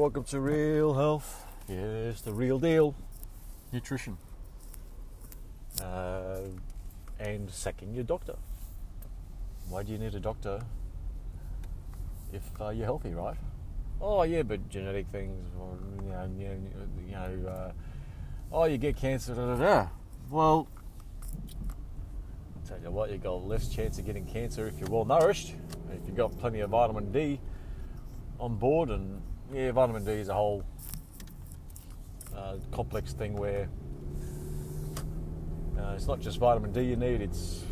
Welcome to Real Health. Yes, the real deal. Nutrition. Uh, and sacking your doctor. Why do you need a doctor if uh, you're healthy, right? Oh yeah, but genetic things, or you know, you know, you know uh, oh you get cancer. Da, da, da. Well, I'll tell you what, you've got less chance of getting cancer if you're well nourished, if you've got plenty of vitamin D on board, and yeah, vitamin D is a whole uh, complex thing where uh, it's not just vitamin D you need; it's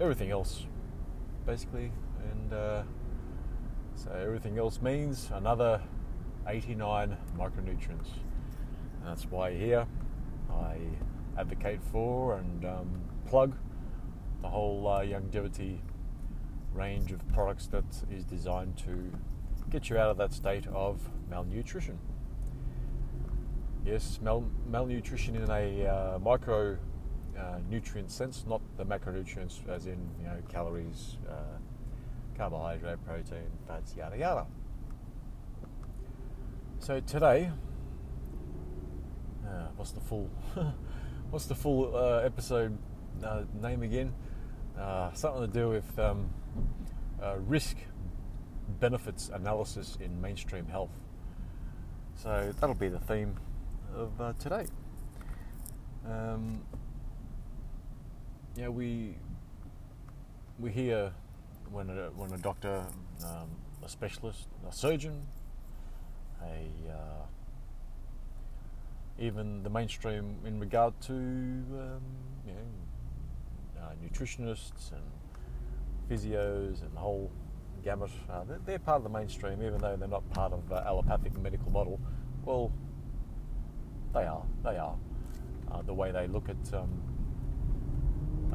everything else, basically, and uh, so everything else means another 89 micronutrients. And that's why here I advocate for and um, plug the whole uh, Youngevity range of products that is designed to get you out of that state of malnutrition. Yes, mal- malnutrition in a uh, micro uh, nutrient sense, not the macronutrients as in you know calories, uh, carbohydrate, protein, fats, yada yada. So today, uh, what's the full, what's the full uh, episode uh, name again? Uh, something to do with um, risk benefits analysis in mainstream health. So that'll be the theme of uh, today. Um, yeah, we we hear when a, when a doctor, um, a specialist, a surgeon, a uh, even the mainstream in regard to um, you know, uh, nutritionists and physios and the whole gamut. Uh, they're, part of the mainstream, even though they're not part of uh, allopathic medical model. Well, they are. They are. Uh, the way they look at um,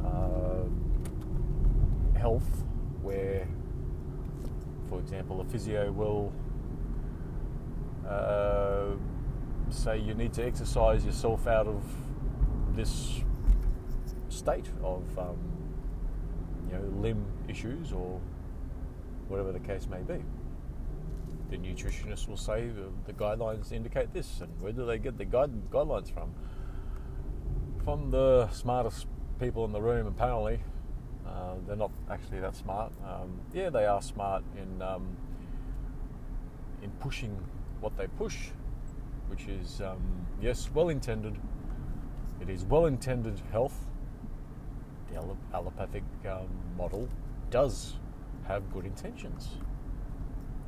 uh, health, where, for example, a physio will uh, say you need to exercise yourself out of this state of um, you know limb issues or whatever the case may be. The nutritionist will say the, guidelines indicate this, and where do they get the guide, guidelines from? From the smartest people in the room, apparently. Uh, they're not actually that smart. Um, yeah, they are smart in um, in pushing what they push, which is um, yes, well intended. It is well intended health. The allopathic um, model does have good intentions.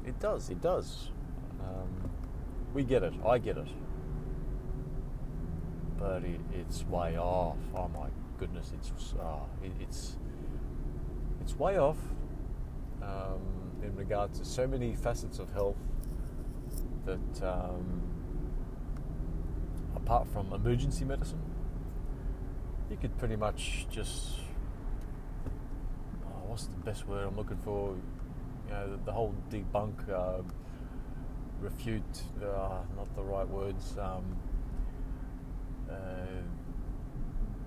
It does. It does. Um, we get it. I get it. But it, it's way off. Oh my goodness! It's uh, it, it's it's way off um, in regard to so many facets of health that, um, apart from emergency medicine, you could pretty much just what's the best word I'm looking for? You know, the, the whole debunk, uh, refute, uh, not the right words. Um, uh,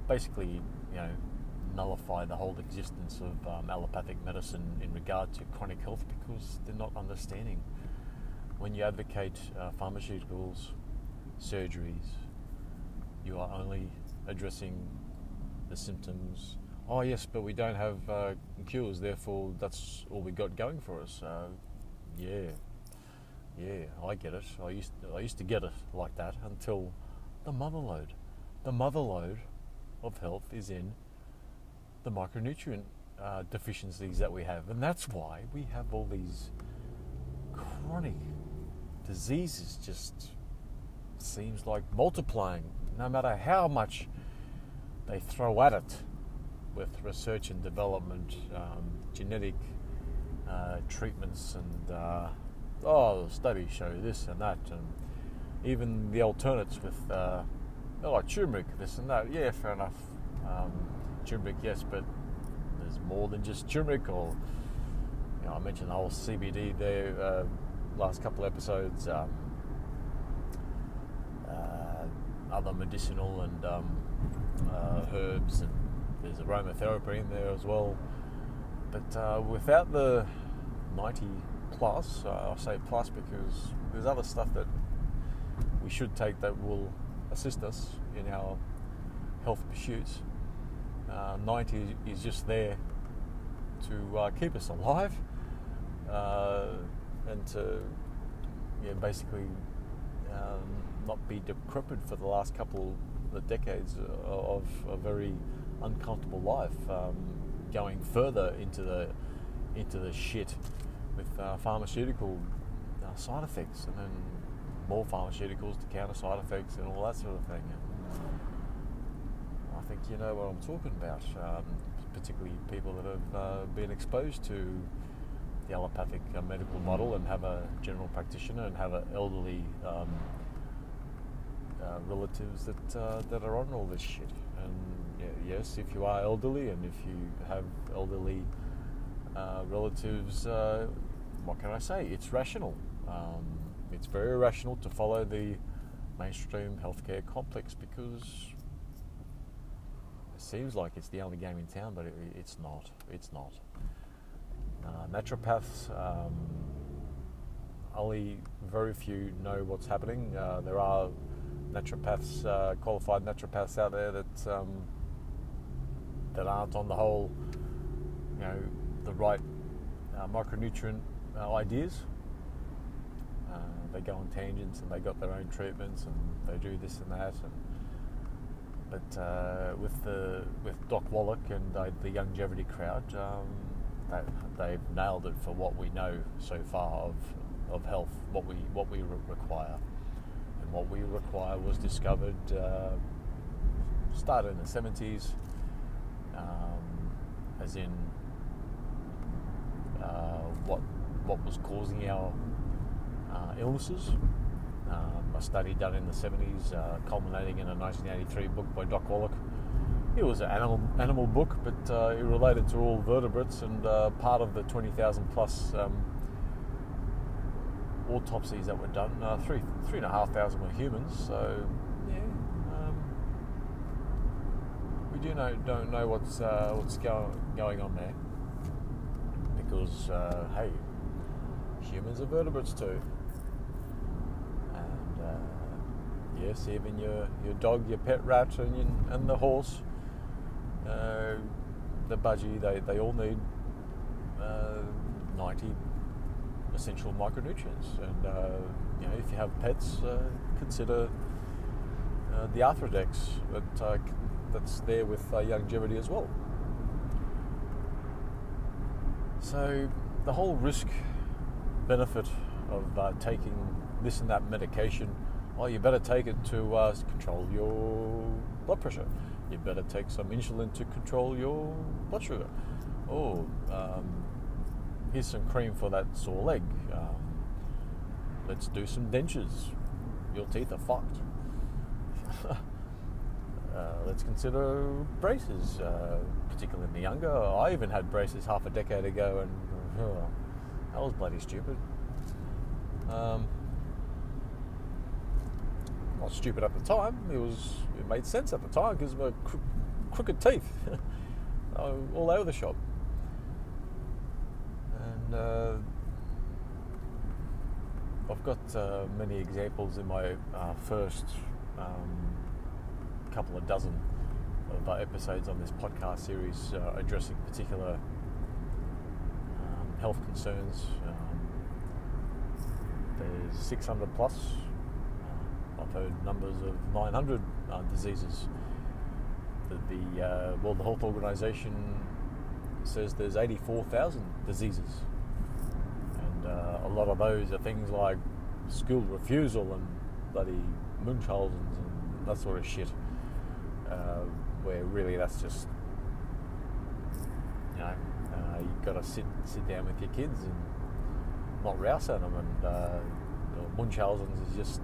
basically, you know, nullify the whole existence of um, allopathic medicine in regard to chronic health because they're not understanding. When you advocate uh, pharmaceuticals, surgeries, you are only addressing the symptoms. Oh yes, but we don't have uh, cures, therefore that's all we got going for us. Yeah, yeah, I get it. I used to, I used to get it like that until the mother lode. The mother lode of health is in the micronutrient uh, deficiencies that we have. And that's why we have all these chronic diseases just seems like multiplying no matter how much they throw at it with research and development, um, genetic uh, treatments, and uh, oh, studies show this and that, and even the alternates with uh, oh, like turmeric, this and that. Yeah, fair enough. Um, turmeric, yes, but there's more than just turmeric. Or you know, I mentioned the whole CBD there uh, last couple episodes. Um, uh, other medicinal and um, uh, herbs, and there's aromatherapy in there as well. But uh, without the 90 plus. Uh, I say plus because there's other stuff that we should take that will assist us in our health pursuits. Uh, 90 is just there to uh, keep us alive uh, and to basically um, not be decrepit for the last couple of decades of a very uncomfortable life, um, going further into the into the shit with uh, pharmaceutical uh, side effects, and then more pharmaceuticals to counter side effects and all that sort of thing. And I think you know what I'm talking about, um, particularly people that have uh, been exposed to the allopathic uh, medical model and have a general practitioner and have an elderly um, uh, relatives that uh, that are on all this shit. And yes, if you are elderly and if you have elderly uh, relatives, uh, what can I say? It's rational. Um, it's very rational to follow the mainstream healthcare complex because it seems like it's the only game in town, but it, it's not. It's not. Uh, naturopaths, um, only very few know what's happening. Uh, there are naturopaths, uh, qualified naturopaths out there that um, that aren't on the whole, you know, the right uh, micronutrient uh, ideas. Uh, they go on tangents and they got their own treatments and they do this and that. And, but uh, with the with Doc Wallach and the Youngevity crowd, um, they, they've nailed it for what we know so far of of health, what we what we re- require and what we require was discovered, uh, started in the 70s, um, as in uh, what what was causing our uh, illnesses. Um, a study done in the 70s, uh, culminating in a 1983 book by Doc Wallach. It was an animal animal book, but uh, it related to all vertebrates and uh, part of the 20,000 plus um, autopsies that were done, uh, three three and a half thousand were humans. So yeah, um, we do know don't know what's uh, what's going going on there. Because uh, hey, humans are vertebrates too, and uh, yes, even your your dog, your pet rat, and your, and the horse, uh, the budgie, they they all need uh, ninety essential micronutrients. And uh, you know, if you have pets, uh, consider the Arthrodex. Uh, that's there with uh, Youngevity as well. So the whole risk benefit of uh, taking this and that medication, well, you better take it to control your blood pressure. You better take some insulin to control your blood sugar. Oh, um, here's some cream for that sore leg. Um, let's do some dentures. Your teeth are fucked. uh, let's consider braces, uh, particularly in the younger. I even had braces half a decade ago, and uh, that was bloody stupid. Um, not stupid at the time. It was. It made sense at the time because my cro- crooked teeth all over the shop uh, I've got uh, many examples in my uh, first um, couple of dozen of uh, episodes on this podcast series uh, addressing particular um, health concerns. Um, there's 600 plus. Uh, I've heard numbers of 900 diseases. The, the World Health Organization says there's 84,000 diseases and uh, a lot of those are things like school refusal and bloody Munchausen's and that sort of shit. Uh, where really that's just, you know, uh, you've got to sit sit down with your kids and not rouse at them. And uh, Munchausen's is just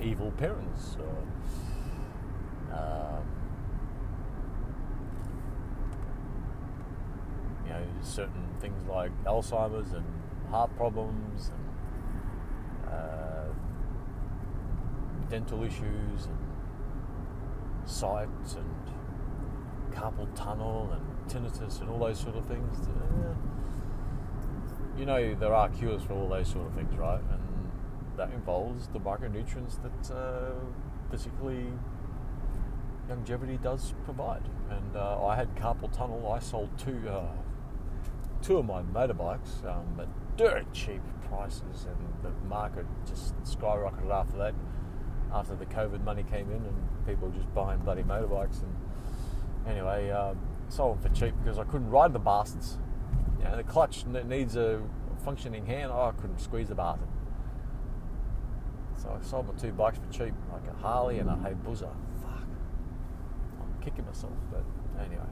evil parents. Or, um, you know, certain things like Alzheimer's and heart problems and uh, dental issues and sight and carpal tunnel and tinnitus and all those sort of things. Uh, you know there are cures for all those sort of things, right? And that involves the micronutrients that uh, particularly Youngevity does provide. And uh, I had carpal tunnel. I sold two uh, two of my motorbikes um, at dirt cheap prices, and the market just skyrocketed after that. After the COVID money came in, and people just buying bloody motorbikes. And anyway, um, sold them for cheap because I couldn't ride the bastards. You know, the clutch needs a functioning hand. Oh, I couldn't squeeze the bastard. So I sold my two bikes for cheap, like a Harley and a Hayabusa. Fuck. I'm kicking myself, but anyway.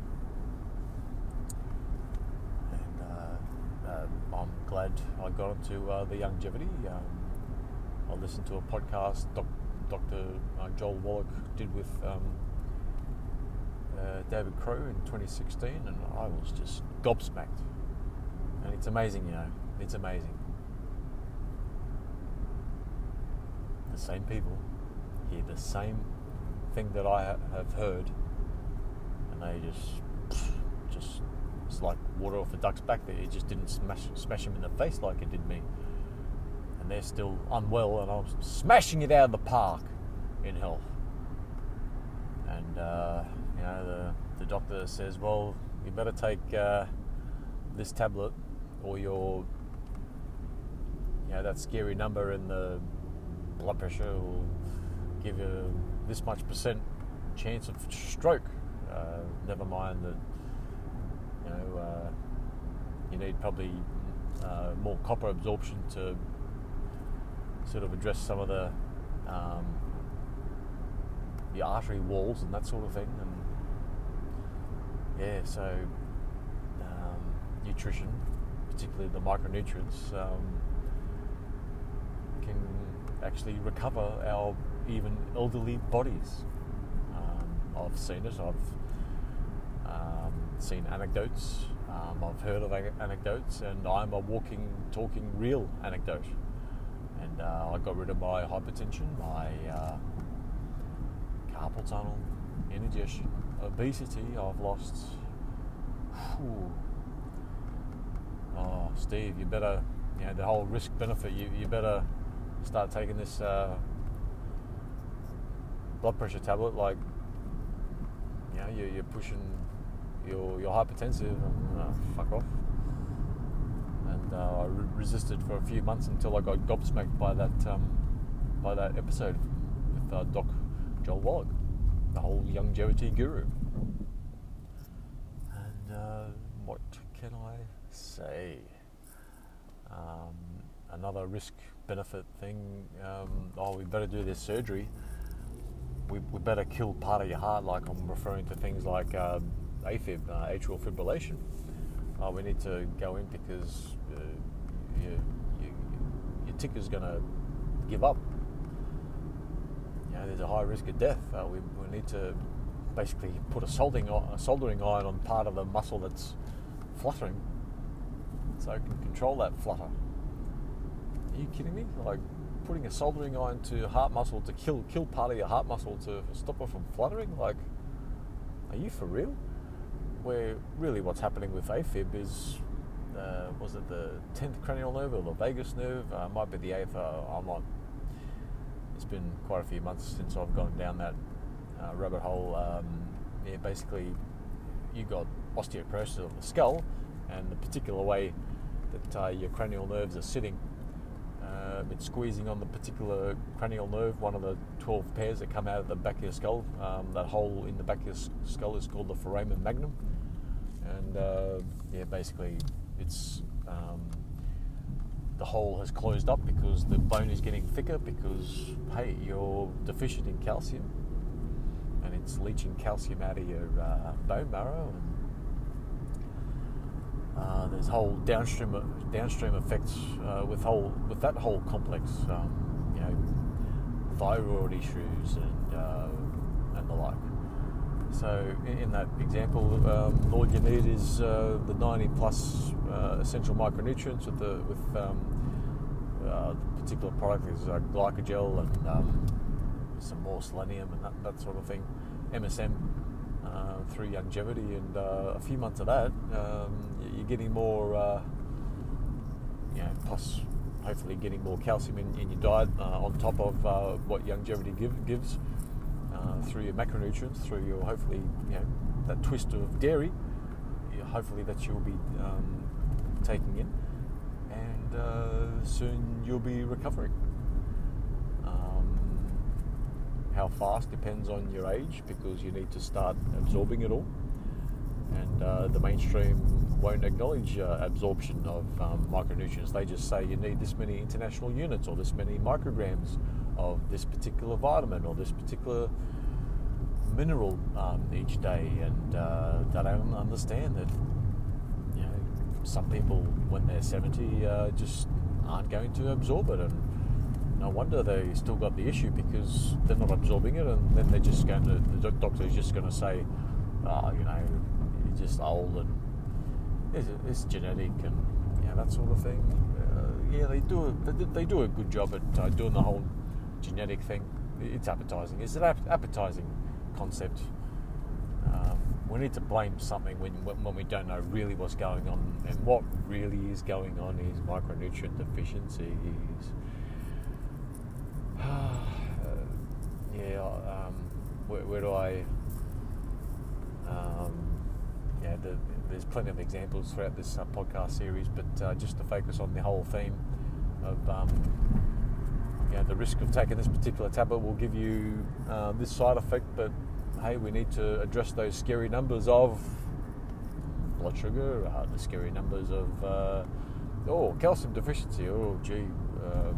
And uh, uh, I'm glad I got into uh, the Youngevity. Um, I listened to a podcast Doc, Dr. Uh, Joel Wallach did with um, uh, David Crow in 2016, and I was just gobsmacked. And it's amazing, you know, it's amazing. the same people hear the same thing that I have heard, and they just, just it's like water off a duck's back. There, it just didn't smash smash them in the face like it did me, they're still unwell, and I'm smashing it out of the park in health. And uh, you know, the the doctor says, well, you better take uh, this tablet, or your you know that scary number in the blood pressure will give you this much percent chance of stroke. Uh, never mind that you know uh, you need probably uh, more copper absorption to sort of address some of the um, the artery walls and that sort of thing. And yeah, so um, nutrition, particularly the micronutrients, um, can actually recover our even elderly bodies. Um, I've seen it. I've um, seen anecdotes. Um, I've heard of anecdotes, and I'm a walking, talking, real anecdote. Uh, I got rid of my hypertension, my uh, carpal tunnel, indigestion, obesity. I've lost. Whew, oh, Steve, you better, you know, the whole risk benefit. You, you better start taking this uh, blood pressure tablet, like you know, you're, you're pushing, you're, you're hypertensive, uh, fuck off. Uh, I re- resisted for a few months until I got gobsmacked by that um, by that episode with uh, Doc Joel Wallach, the whole longevity guru. And uh, what can I say? Um, another risk benefit thing. Um, oh, we better do this surgery. We, we better kill part of your heart, like I'm referring to things like uh, AFib, uh, atrial fibrillation. Uh, we need to go in because uh, you, you, your ticker's going to give up. You know, there's a high risk of death. Uh, we, we need to basically put a soldering, a soldering iron on part of the muscle that's fluttering so it can control that flutter. Are you kidding me? Like putting a soldering iron to heart muscle to kill kill part of your heart muscle to stop it from fluttering? Like, are you for real? Where really what's happening with AFib is, uh, was it the 10th cranial nerve or the vagus nerve? Uh, might be the 8th. Uh, I'm not. It's been quite a few months since I've gone down that uh, rabbit hole. Um, yeah, basically, you got osteoporosis of the skull, and the particular way that uh, your cranial nerves are sitting it's squeezing on the particular cranial nerve, one of the 12 pairs that come out of the back of your skull. Um, that hole in the back of your skull is called the foramen magnum. And yeah, basically, it's um, the hole has closed up because the bone is getting thicker because, hey, you're deficient in calcium and it's leaching calcium out of your uh, bone marrow and uh, there's whole downstream downstream effects uh, with whole with that whole complex, um, you know, thyroid issues and uh, and the like. So in that example, um, all you need is uh, the 90 plus uh, essential micronutrients with the with um, the particular product is Gluco-Gel and um, some more selenium and that, that sort of thing, MSM uh, through Youngevity and uh, a few months of that, um, you're getting more uh, you know, plus hopefully getting more calcium in, in your diet uh, on top of uh, what Youngevity give, gives. uh, through your macronutrients, through your hopefully you know that twist of dairy, hopefully that you'll be um, taking in, and uh, soon you'll be recovering. Um, how fast depends on your age because you need to start absorbing it all and uh, the mainstream won't acknowledge uh, absorption of um, micronutrients. They just say you need this many international units or this many micrograms of this particular vitamin or this particular mineral um, each day, and uh, they don't understand that. You know, some people when they're 70 uh, just aren't going to absorb it, and no wonder they still got the issue because they're not absorbing it, and then they're just going to the doctor's just going to say, oh, you know you're just old and it's, it's genetic and you know, that sort of thing. Uh, yeah, they do a, they, do a good job at uh, doing the whole genetic thing. It's appetizing. It's an appetizing concept. Um, we need to blame something when, when we don't know really what's going on, and what really is going on is micronutrient deficiencies. uh, yeah, um, where, where, do I? Um, yeah, the, there's plenty of examples throughout this uh, podcast series, but uh, just to focus on the whole theme of um, the risk of taking this particular tablet will give you uh, this side effect, but hey, we need to address those scary numbers of blood sugar, uh, the scary numbers of uh, oh calcium deficiency. Oh, gee. Uh,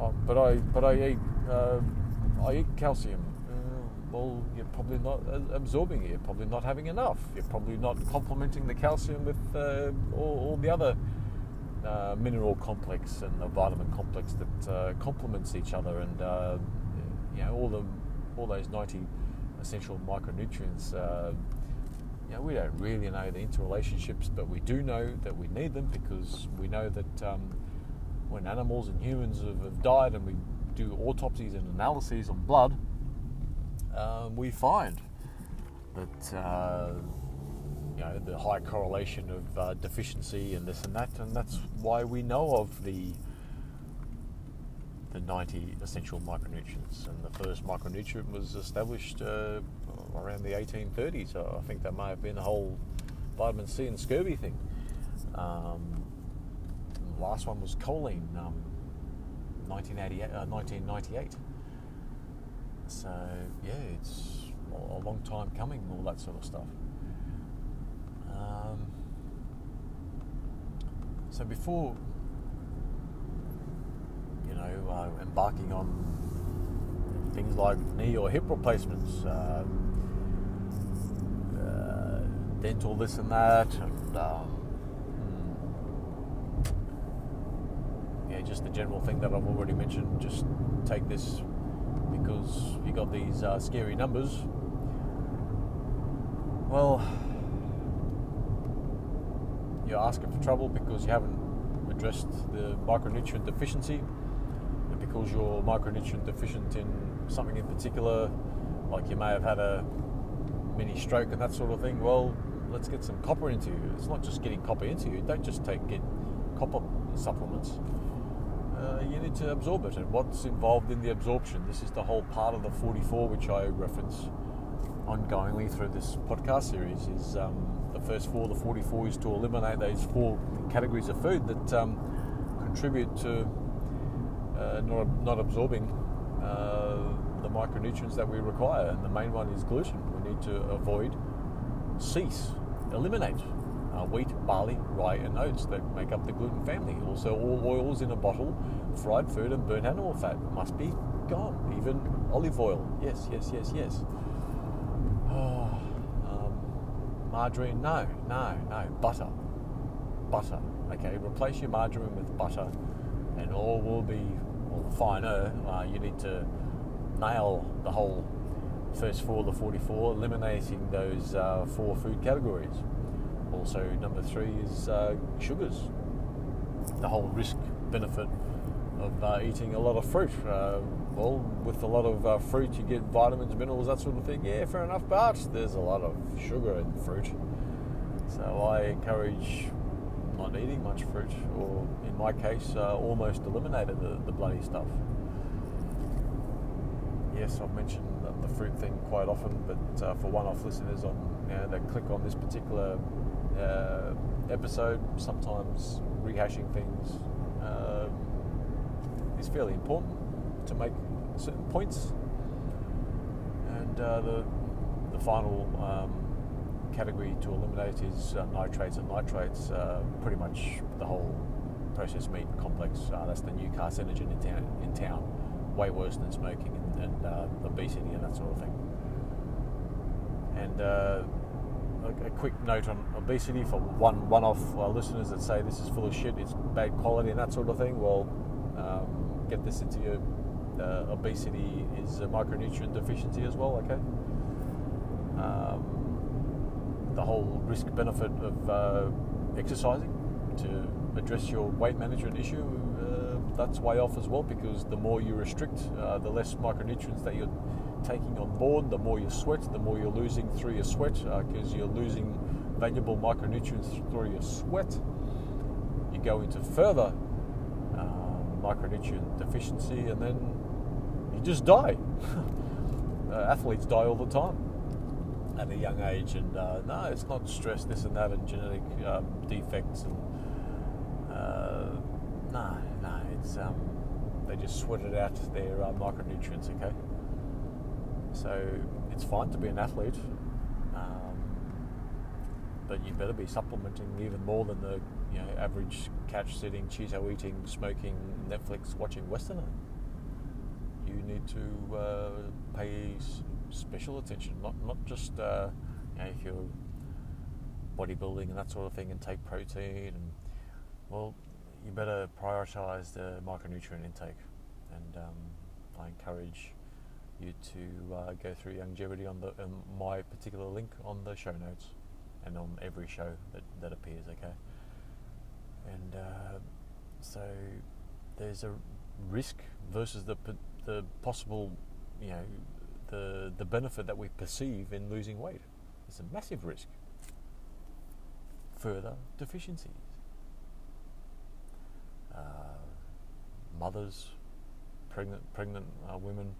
oh, but I but I eat I eat calcium well, you're probably not absorbing it. You're probably not having enough. You're probably not complementing the calcium with uh, all, all, the other uh, mineral complex and the vitamin complex that uh, complements each other, and uh, you know all the all those 90 essential micronutrients. Uh, you know, we don't really know the interrelationships, but we do know that we need them because we know that um, when animals and humans have, have died and we do autopsies and analyses on blood, um, we find that uh, you know the high correlation of uh, deficiency and this and that, and that's why we know of the the 90 essential micronutrients. And the first micronutrient was established uh, around the 1830s. So I think that may have been the whole vitamin C and scurvy thing. Um, the last one was choline, um, 1998, 1998. Uh, so yeah, it's a long time coming, all that sort of stuff. Um, so before you know uh, embarking on things like knee or hip replacements, uh, uh, dental this and that, and um, hmm, yeah, just the general thing that I've already mentioned. Just take this because you got these uh, scary numbers. Well, you're asking for trouble because you haven't addressed the micronutrient deficiency, and because you're micronutrient deficient in something in particular, like you may have had a mini stroke and that sort of thing. Well, let's get some copper into you. It's not just getting copper into you. Don't just take get copper supplements uh, you need to absorb it. And what's involved in the absorption? This is the whole part of the 44 which I reference ongoingly through this podcast series. Is um, the first four, the 44 is to eliminate those four categories of food that um, contribute to uh, not, not absorbing uh, the micronutrients that we require. And the main one is gluten. We need to avoid, cease, eliminate uh, wheat, barley, rye, and oats that make up the gluten family. Also, all oils in a bottle, fried food, and burnt animal fat must be gone. Even olive oil. Yes, yes, yes, yes. Oh, margarine? No, no, no. Butter. Butter. Okay, replace your margarine with butter, and all will be well, finer. Uh, you need to nail the whole first four, the 44, eliminating those uh, four food categories. Also, number three is uh, sugars. The whole risk benefit of uh, eating a lot of fruit. Well, with a lot of uh, fruit, you get vitamins, minerals, that sort of thing. Yeah, fair enough, but there's a lot of sugar in fruit. So I encourage not eating much fruit, or in my case, uh, almost eliminated the, the bloody stuff. Yes, I've mentioned the, fruit thing quite often, but uh, for one-off listeners on you know, that click on this particular uh, episode, sometimes rehashing things um, is fairly important to make certain points. And uh, the the final um, category to eliminate is uh, nitrates and nitrates. Uh, pretty much the whole processed meat complex. Uh, that's the new carcinogen in town. In town, way worse than smoking and, and uh, obesity and that sort of thing. And a, a, quick note on obesity for one one-off uh, listeners that say this is full of shit, it's bad quality and that sort of thing. Well, um, get this into your obesity is a micronutrient deficiency as well. Okay. Um, the whole risk benefit of uh, exercising to address your weight management issue, uh, that's way off as well because the more you restrict, uh, the less micronutrients that you're taking on board, the more you sweat, the more you're losing through your sweat because uh, you're losing valuable micronutrients through your sweat. You go into further uh, micronutrient deficiency and then you just die. Uh, athletes die all the time at a young age, and uh, no, it's not stress, this and that, and genetic um, defects, and uh, no, no, it's um, they just sweated out their uh, micronutrients. Okay, so it's fine to be an athlete, um, but you better be supplementing even more than the you know average couch sitting, Cheeto eating, smoking, Netflix watching Westerner. You need to uh, pay special attention, not not just uh, you know, if you're bodybuilding and that sort of thing and take protein and well, you better prioritise the micronutrient intake. And um, I encourage you to uh, go through Youngevity on the um, my particular link on the show notes and on every show that, that appears. Okay, and uh, so there's a risk versus the the possible you know the, the benefit that we perceive in losing weight. It's a massive risk. Further deficiencies. Uh, mothers, pregnant, pregnant uh, women,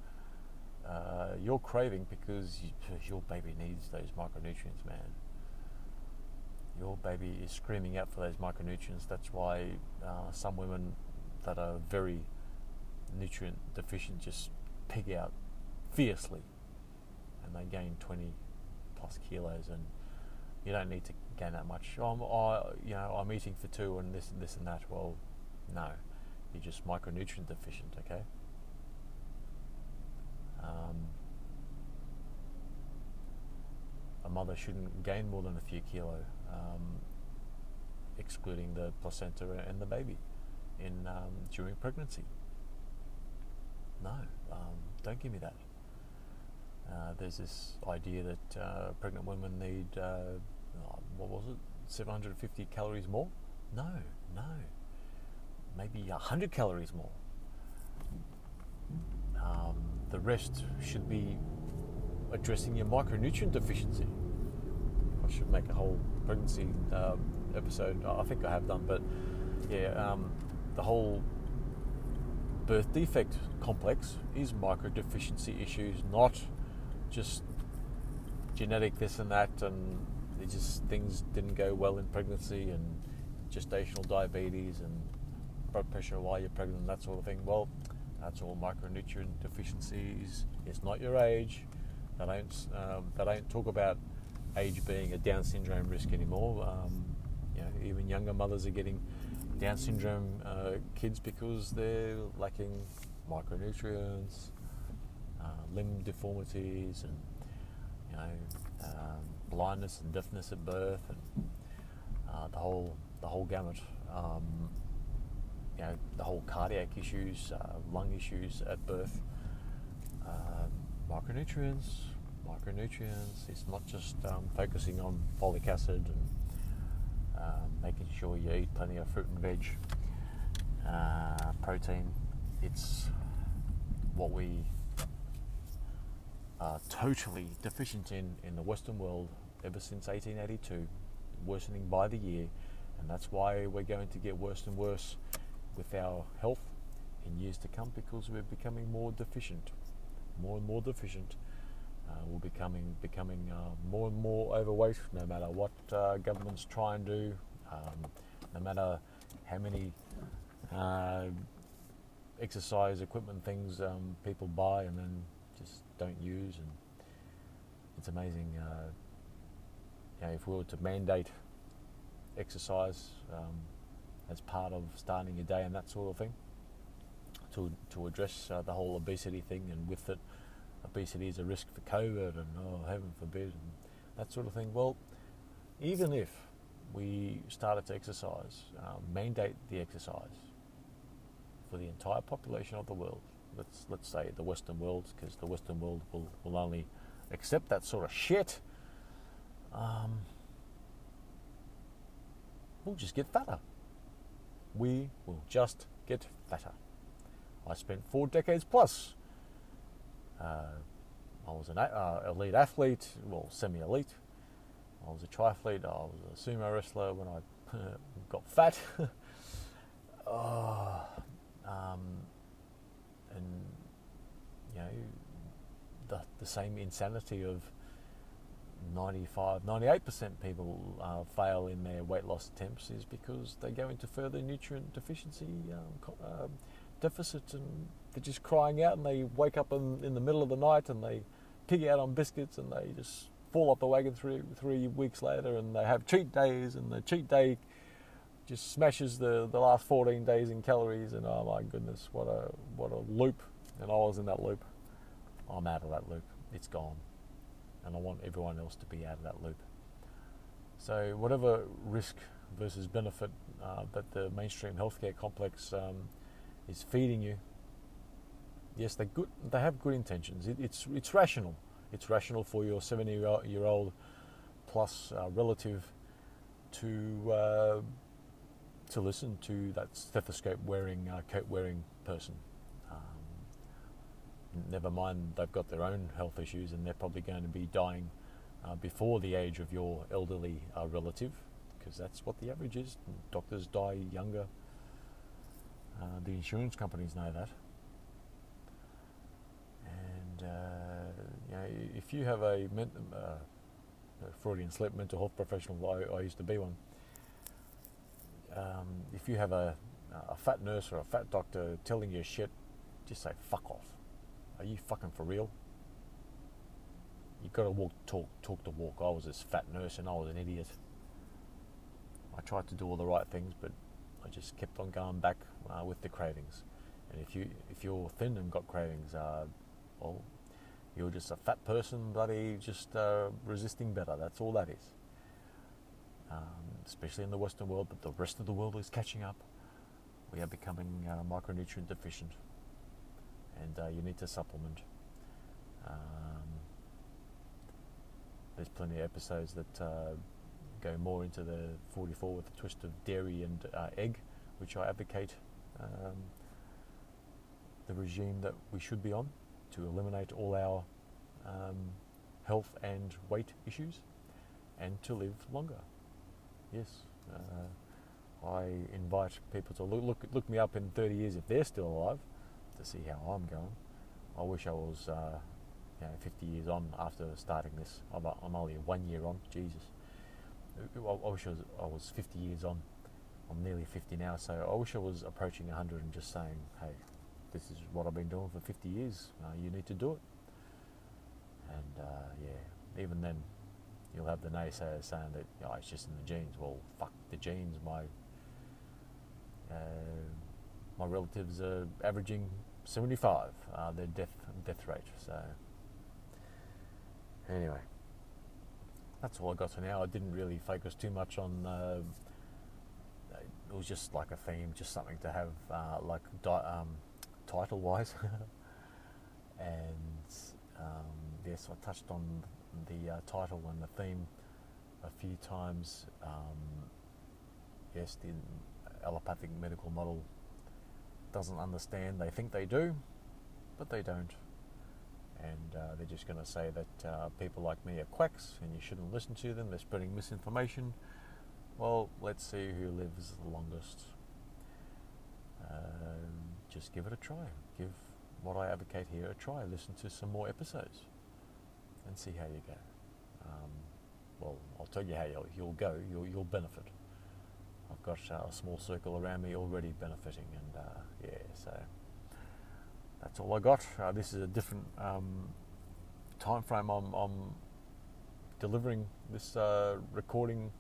uh, you're craving because you, your baby needs those micronutrients, man. Your baby is screaming out for those micronutrients. That's why uh, some women that are very nutrient deficient just pig out fiercely and they gain 20 plus kilos and you don't need to gain that much. Oh, I'm, you know, I'm eating for two and this and this and that. Well, no, you're just micronutrient deficient. Okay. Um, a mother shouldn't gain more than a few kilo, um, excluding the placenta and the baby in um, during pregnancy. No, um, don't give me that. Uh, there's this idea that uh, pregnant women need, uh, what was it, 750 calories more? No, no. Maybe 100 calories more. Um, the rest should be addressing your micronutrient deficiency. I should make a whole pregnancy um, episode. I think I have done, but yeah, um, the whole birth defect complex is microdeficiency issues, not just genetic this and that, and just things didn't go well in pregnancy and gestational diabetes and blood pressure while you're pregnant, and that sort of thing. Well, that's all micronutrient deficiencies. It's not your age. They don't um, they don't talk about age being a Down syndrome risk anymore. Um, you know, even younger mothers are getting Down syndrome uh, kids because they're lacking micronutrients, uh, limb deformities and you know um, blindness and deafness at birth and uh, the whole the whole gamut. Um, you know the whole cardiac issues, uh, lung issues at birth, um, micronutrients, micronutrients. It's not just um, focusing on folic acid and um, making sure you eat plenty of fruit and veg, uh, protein. It's what we are totally deficient in in the Western world ever since 1882, worsening by the year, And that's why we're going to get worse and worse with our health in years to come because we're becoming more deficient, more and more deficient. Uh, we're becoming becoming uh, more and more overweight, no matter what uh, governments try and do, um, no matter how many exercise equipment things um, people buy and then just don't use. And it's amazing. You know, if we were to mandate exercise um, as part of starting your day and that sort of thing, to to address uh, the whole obesity thing, and with it, obesity is a risk for COVID, and oh heaven forbid, and that sort of thing. Well, even if we started to exercise, uh, mandate the exercise for the entire population of the world. Let's let's say the Western world, because the Western world will, will only accept that sort of shit. Um, we'll just get fatter. We will just get fatter. I spent four decades plus. Uh, I was an uh, elite athlete, well, semi-elite. I was a triathlete. I was a sumo wrestler when I got fat. oh, um, and you know the the same insanity of 95, 98% people uh, fail in their weight loss attempts is because they go into further nutrient deficiency um, uh, deficits and they're just crying out and they wake up in, in the middle of the night and they pig out on biscuits and they just fall off the wagon three three weeks later and they have cheat days and the cheat day just smashes the, the last 14 days in calories and oh my goodness what a what a loop. And I was in that loop. I'm out of that loop. It's gone. And I want everyone else to be out of that loop. So whatever risk versus benefit uh, that the mainstream healthcare complex um, is feeding you yes they good they have good intentions it, it's it's rational it's rational for your 70 year old plus uh, relative to uh, to listen to that stethoscope wearing, uh, coat wearing person. Um, never mind, they've got their own health issues and they're probably going to be dying uh, before the age of your elderly uh, relative, because that's what the average is. Doctors die younger. Uh, the insurance companies know that. And uh, you know, if you have a, men- uh, Freudian slip mental health professional, I, I used to be one um, if you have a, a fat nurse or a fat doctor telling you shit, just say fuck off. Are you fucking for real? You've got to walk, talk, talk the walk. I was this fat nurse and I was an idiot. I tried to do all the right things, but I just kept on going back uh, with the cravings. And if you if you're thin and got cravings, uh, well, you're just a fat person, bloody just uh, resisting better. That's all that is um, especially in the Western world, but the rest of the world is catching up. We are becoming uh, micronutrient deficient, and uh, you need to supplement. Um, there's plenty of episodes that uh, go more into the 44 with a twist of dairy and uh, egg, which I advocate um, the regime that we should be on to eliminate all our um, health and weight issues and to live longer yes. Uh, I invite people to look, look, look me up in 30 years if they're still alive to see how I'm going. I wish I was uh, you know, 50 years on after starting this. I'm, I'm only one year on. Jesus. I, wish I was, I was 50 years on. I'm nearly 50 now, so I wish I was approaching 100 and just saying, hey, this is what I've been doing for 50 years. Uh, you need to do it. And uh, yeah, even then, you'll have the naysayers saying that oh, it's just in the genes. Well, fuck the genes. My uh, my relatives are averaging 75. Uh, their death death rate. So anyway, that's all I got for now. I didn't really focus too much on. Uh, it was just like a theme, just something to have uh, like di- um, title wise. and um, yes, I touched on the uh, title and the theme a few times. Um, yes, the allopathic medical model doesn't understand. They think they do, but they don't. And uh, they're just going to say that uh, people like me are quacks and you shouldn't listen to them. They're spreading misinformation. Well, let's see who lives the longest. Um, just give it a try. Give what I advocate here a try. Listen to some more episodes and see how you go. Um, well, I'll tell you how you'll, you'll go. You'll, you'll benefit. I've got a small circle around me already benefiting, and uh, yeah, so that's all I got. Uh, this is a different um, time frame. I'm, I'm delivering this uh, recording.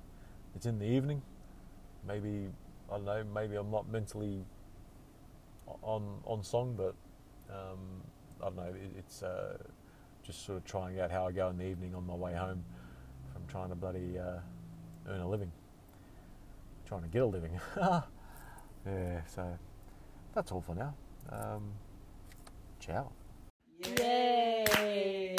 It's in the evening. Maybe I don't know. Maybe I'm not mentally on on song, but um, I don't know. It, it's uh, just sort of trying out how I go in the evening on my way home from trying to bloody uh, earn a living, trying to get a living. yeah. So that's all for now. Um, ciao. Yay!